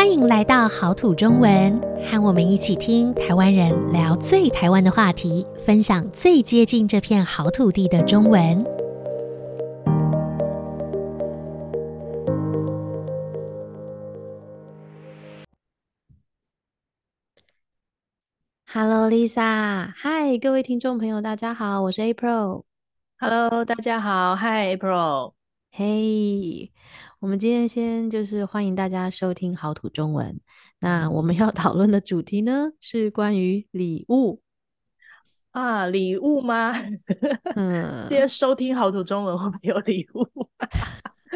欢迎来到好土中文，和我们一起听台湾人聊最台湾的话题，分享最接近这片好土地的中文。Hello，Lisa，嗨，各位听众朋友，大家好，我是 April。Hello，大家好，Hi April，嘿，hey, 我们今天先就是欢迎大家收听好土中文。那我们要讨论的主题呢，是关于礼物啊，礼物吗？嗯，今天收听好土中文会不会有礼物？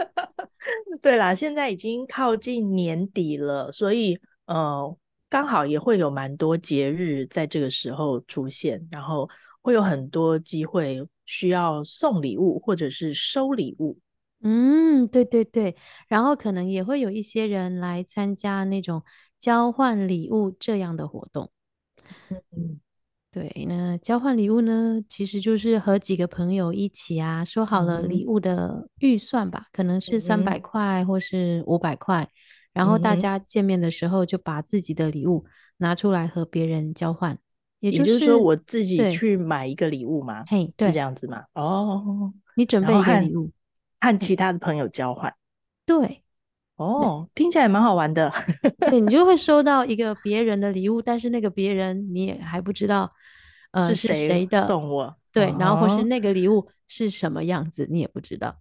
对啦，现在已经靠近年底了，所以呃，刚好也会有蛮多节日在这个时候出现，然后会有很多机会。需要送礼物或者是收礼物，嗯，对对对，然后可能也会有一些人来参加那种交换礼物这样的活动。嗯，对，那交换礼物呢，其实就是和几个朋友一起啊，说好了礼物的预算吧，嗯、可能是三百块或是五百块，然后大家见面的时候就把自己的礼物拿出来和别人交换。也就是说，我自己去买一个礼物嘛？嘿，是这样子吗？哦，你准备一个礼物，和其他的朋友交换。对，哦，听起来蛮好玩的。对，你就会收到一个别人的礼物，但是那个别人你也还不知道，呃，是谁的送我？对，然后或是那个礼物是什么样子，你也不知道。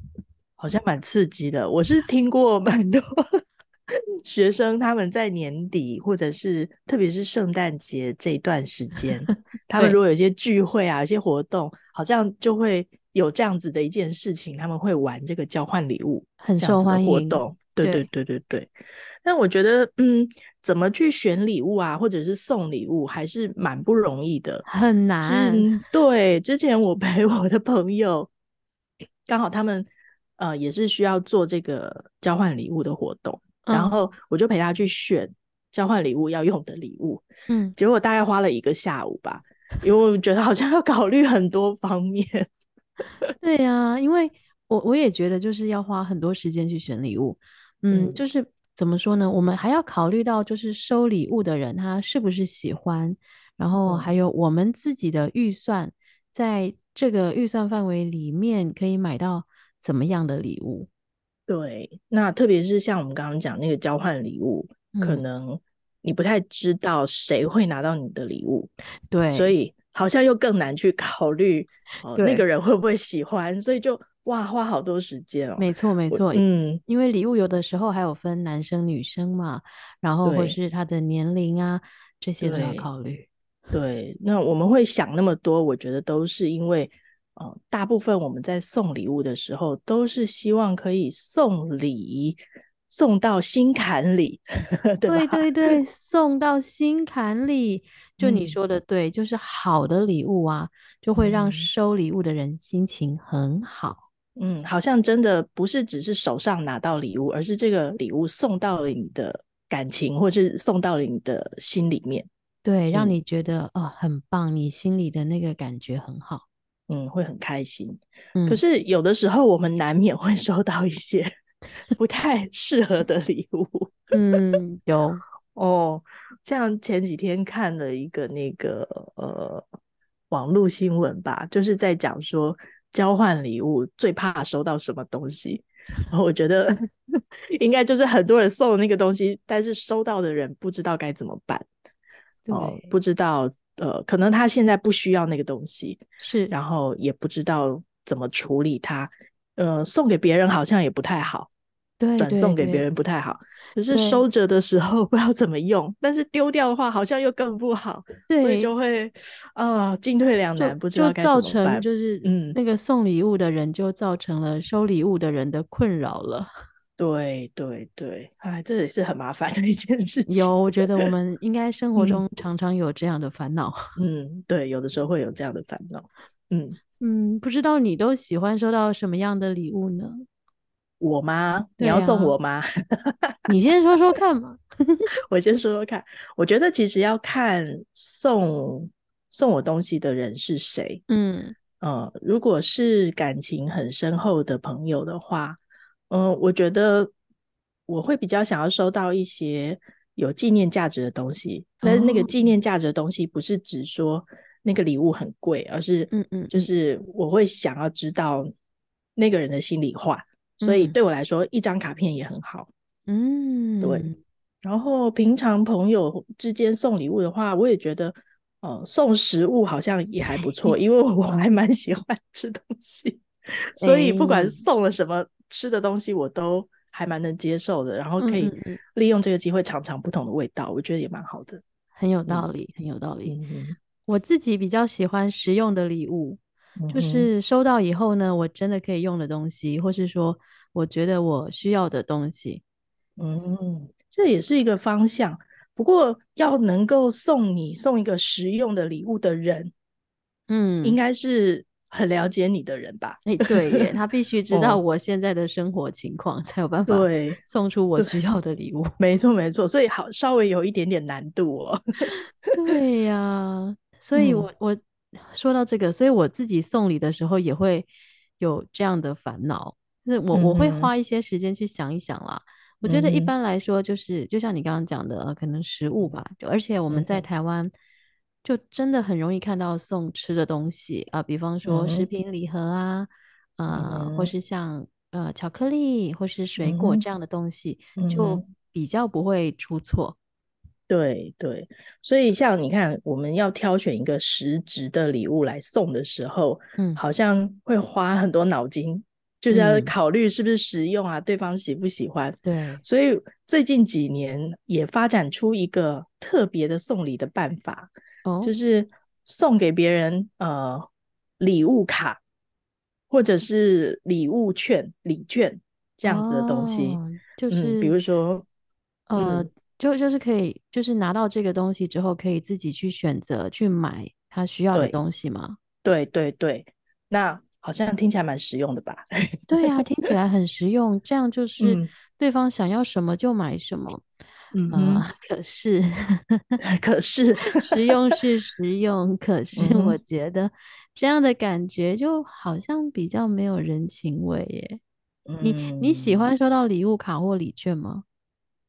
好像蛮刺激的。我是听过蛮多。学生他们在年底，或者是特别是圣诞节这一段时间，他们如果有一些聚会啊、有些活动，好像就会有这样子的一件事情，他们会玩这个交换礼物，很受欢迎。活动，对对对对对。但我觉得，嗯，怎么去选礼物啊，或者是送礼物，还是蛮不容易的，很难。对，之前我陪我的朋友，刚好他们呃也是需要做这个交换礼物的活动。然后我就陪他去选交换礼物要用的礼物，嗯，结果大概花了一个下午吧，因为我觉得好像要考虑很多方面。对呀，因为我我也觉得就是要花很多时间去选礼物，嗯，嗯，就是怎么说呢？我们还要考虑到就是收礼物的人他是不是喜欢，然后还有我们自己的预算，在这个预算范围里面可以买到怎么样的礼物。对，那特别是像我们刚刚讲那个交换礼物，嗯、可能你不太知道谁会拿到你的礼物，对，所以好像又更难去考虑，那个人会不会喜欢，所以就哇花好多时间哦。没错没错，嗯，因为礼物有的时候还有分男生女生嘛，然后或是他的年龄啊，对这些都要考虑。对，那我们会想那么多，我觉得都是因为。哦，大部分我们在送礼物的时候，都是希望可以送礼送到心坎里，对？对对对，送到心坎里。就你说的对，嗯、就是好的礼物啊，就会让收礼物的人心情很好。嗯，好像真的不是只是手上拿到礼物，而是这个礼物送到了你的感情，或是送到了你的心里面。对，让你觉得、嗯、哦很棒，你心里的那个感觉很好。嗯，会很开心。嗯，可是有的时候我们难免会收到一些不太适合的礼物。嗯，有哦，像前几天看了一个那个呃网络新闻吧，就是在讲说交换礼物最怕收到什么东西。然后我觉得 应该就是很多人送的那个东西，但是收到的人不知道该怎么办。哦，不知道。呃，可能他现在不需要那个东西，是，然后也不知道怎么处理它，呃，送给别人好像也不太好，对，转送给别人不太好，可是收着的时候 不知道怎么用，但是丢掉的话好像又更不好，所以就会啊、呃、进退两难，不知道该怎么办，就造成就是嗯，那个送礼物的人就造成了收礼物的人的困扰了。对 对对，哎，这也是很麻烦的一件事情。有，我觉得我 们应该生活中常常有这样的烦恼。嗯，对，有的时候会有这样的烦恼。嗯嗯，不知道你都喜欢收到什么样的礼物呢？我吗？你要送我吗？你先说说看嘛。我先说说看。我觉得其实要看送送我东西的人是谁。嗯嗯，如果是感情很深厚的朋友的话。嗯，我觉得我会比较想要收到一些有纪念价值的东西。那、哦、那个纪念价值的东西，不是指说那个礼物很贵，而是嗯嗯，就是我会想要知道那个人的心里话。嗯、所以对我来说，一张卡片也很好。嗯，对。然后平常朋友之间送礼物的话，我也觉得，呃，送食物好像也还不错，因为我 还蛮喜欢吃东西，所以不管送了什么吃的东西，我都还蛮能接受的。然后可以利用这个机会尝尝不同的味道，我觉得也蛮好的。很有道理，很有道理。嗯、我自己比较喜欢实用的礼物，嗯、就是收到以后呢，我真的可以用的东西，或是说我觉得我需要的东西。嗯。这也是一个方向，不过要能够送你送一个实用的礼物的人，嗯，应该是很了解你的人吧？哎，对耶，他必须知道我现在的生活情况，哦、才有办法对送出我需要的礼物。没错，没错，所以好稍微有一点点难度哦。对呀、啊，所以我、嗯、我说到这个，所以我自己送礼的时候也会有这样的烦恼，就是我、嗯、我会花一些时间去想一想啦。我觉得一般来说，就是、嗯、就像你刚刚讲的，可能食物吧。就而且我们在台湾，就真的很容易看到送吃的东西啊、呃，比方说食品礼盒啊，啊、嗯呃，或是像呃巧克力或是水果这样的东西，嗯、就比较不会出错。对对，所以像你看，我们要挑选一个实质的礼物来送的时候，嗯，好像会花很多脑筋。就是要考虑是不是实用啊，嗯、对方喜不喜欢？对，所以最近几年也发展出一个特别的送礼的办法，哦、就是送给别人呃礼物卡，或者是礼物券、礼券这样子的东西，哦、就。是、嗯、比如说呃，嗯、就就是可以，就是拿到这个东西之后，可以自己去选择去买他需要的东西吗？对对对，那。好像听起来蛮实用的吧？对呀、啊，听起来很实用。这样就是对方想要什么就买什么。嗯、呃，可是，可是实用是实用，可是我觉得这样的感觉就好像比较没有人情味耶。嗯、你你喜欢收到礼物卡或礼券吗？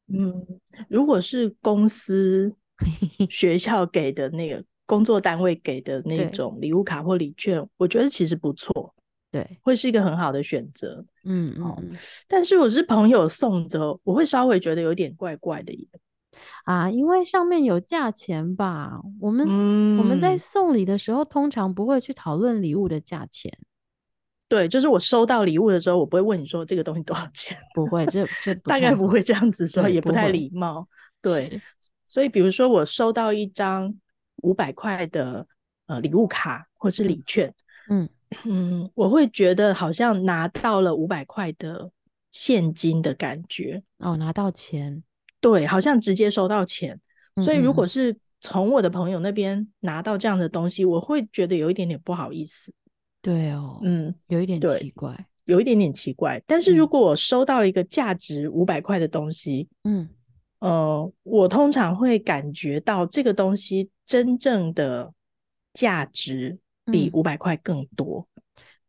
嗯，如果是公司、学校给的那个。工作单位给的那种礼物卡或礼券，我觉得其实不错，对，会是一个很好的选择。嗯嗯，嗯但是我是朋友送的，我会稍微觉得有点怪怪的耶。啊，因为上面有价钱吧？我们、嗯、我们在送礼的时候，通常不会去讨论礼物的价钱。对，就是我收到礼物的时候，我不会问你说这个东西多少钱，不会，这这 大概不会这样子说，也不太礼貌。对，所以比如说我收到一张。五百块的呃礼物卡或是礼券，嗯嗯，我会觉得好像拿到了五百块的现金的感觉哦，拿到钱，对，好像直接收到钱。嗯嗯，所以如果是从我的朋友那边拿到这样的东西，我会觉得有一点点不好意思。对哦，嗯，有一点奇怪，有一点点奇怪。但是如果我收到一个价值五百块的东西，嗯。呃，我通常会感觉到这个东西真正的价值比五百块更多。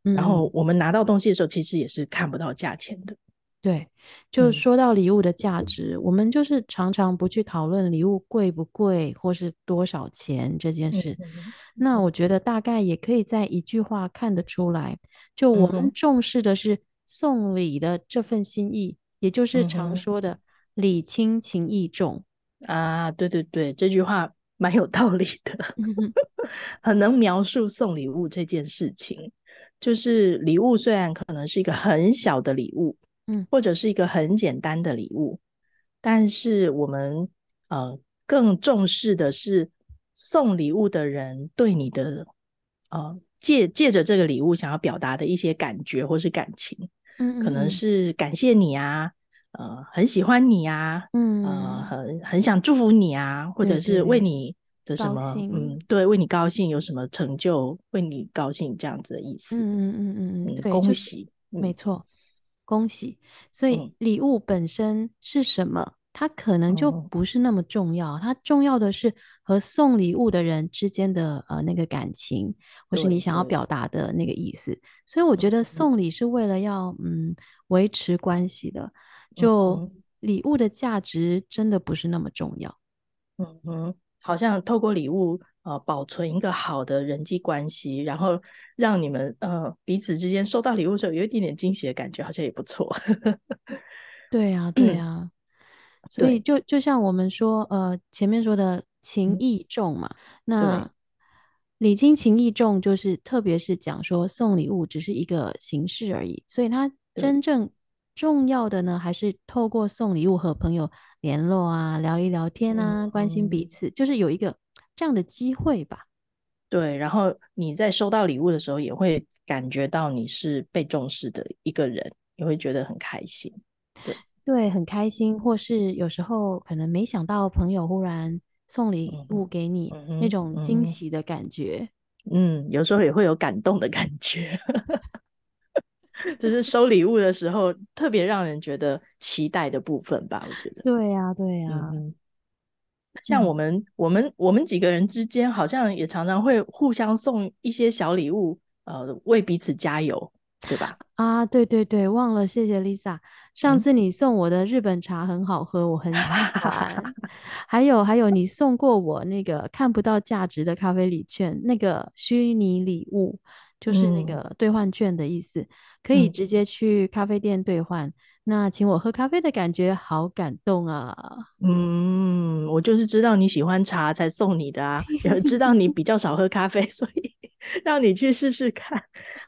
嗯，然后我们拿到东西的时候，其实也是看不到价钱的。对，就说到礼物的价值，嗯，我们就是常常不去讨论礼物贵不贵或是多少钱这件事。嗯，那我觉得大概也可以在一句话看得出来，就我们重视的是送礼的这份心意，也就是常说的。礼轻情意重啊，对对对，这句话蛮有道理的，很能描述送礼物这件事情。就是礼物虽然可能是一个很小的礼物，嗯，或者是一个很简单的礼物，但是我们呃更重视的是送礼物的人对你的呃借借着这个礼物想要表达的一些感觉或是感情，嗯，嗯，可能是感谢你啊。呃，很喜欢你啊，嗯，呃，很很想祝福你啊，或者是为。你的什么，嗯，对，为你高兴，有什么成就，为你高兴这样子的意思，嗯嗯嗯嗯，恭喜，没错，恭喜。所以礼物本身是什么？它可能就不是那么重要，它重要的是和送礼物的人之间的呃那个感情，或是你想要表达的那个意思。所以我觉得送礼是为了要嗯维持关系的。就礼物的价值真的不是那么重要。嗯哼，好像透过礼物呃保存一个好的人际关系，然后让你们呃彼此之间收到礼物的时候有一点点惊喜的感觉，好像也不错。对呀、啊，对呀、啊。所以就就像我们说，呃，前面说的情义重嘛，那礼轻情意重，就是特别是讲说送礼物只是一个形式而已，所以它真正重要的呢，还是透过送礼物和朋友联络啊，聊一聊天啊，关心彼此，就是有一个这样的机会吧。对，然后你在收到礼物的时候，也会感觉到你是被重视的一个人，也会觉得很开心。对。对，很开心，或是有时候可能没想到朋友忽然送礼物给你，嗯、那种惊喜的感觉。嗯，有时候也会有感动的感觉，就是收礼物的时候特别让人觉得期待的部分吧。我觉得，对呀、啊，对呀、啊嗯。像我们，我们，我们几个人之间，好像也常常会互相送一些小礼物，呃，为彼此加油。对吧？啊，对对对，忘了，谢谢 Lisa。上次你送我的日本茶很好喝，嗯、我很喜欢。还有还有，你送过我那个看不到价值的咖啡礼券，那个虚拟礼物，就是那个兑换券的意思，嗯、可以直接去咖啡店兑换。那请我喝咖啡的感觉好感动啊！嗯，我就是知道你喜欢茶才送你的啊，也知道你比较少喝咖啡，所以让你去试试看。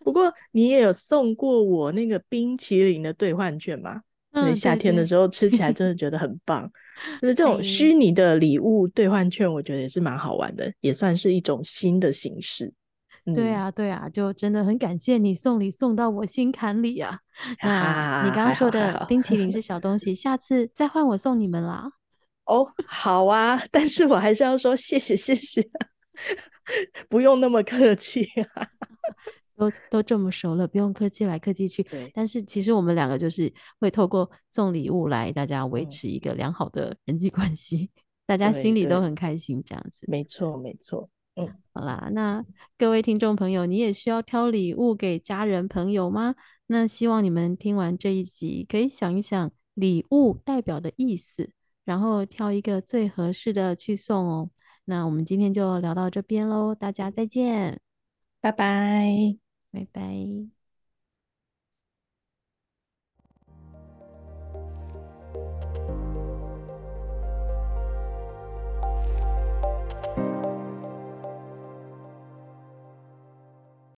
不过你也有送过我那个冰淇淋的兑换券嘛？嗯，夏天的时候吃起来真的 觉得很棒。就是这种虚拟的礼物兑换券，我觉得也是蛮好玩的，也算是一种新的形式。对啊，对啊，就真的很感谢你送礼送到我心坎里啊！那你刚刚说的冰淇淋是小东西，下次再换我送你们啦。哦，好啊，但是我还是要说谢谢谢谢，不用那么客气啊，都都这么熟了，不用客气来客气去。但是其实我们两个就是会透过送礼物来大家维持一个良好的人际关系，嗯、大家心里都很开心，这样子。没错，没错。嗯，好啦，那各位听众朋友，你也需要挑礼物给家人朋友吗？那希望你们听完这一集，可以想一想礼物代表的意思，然后挑一个最合适的去送哦。那我们今天就聊到这边喽，大家再见，拜拜，拜拜。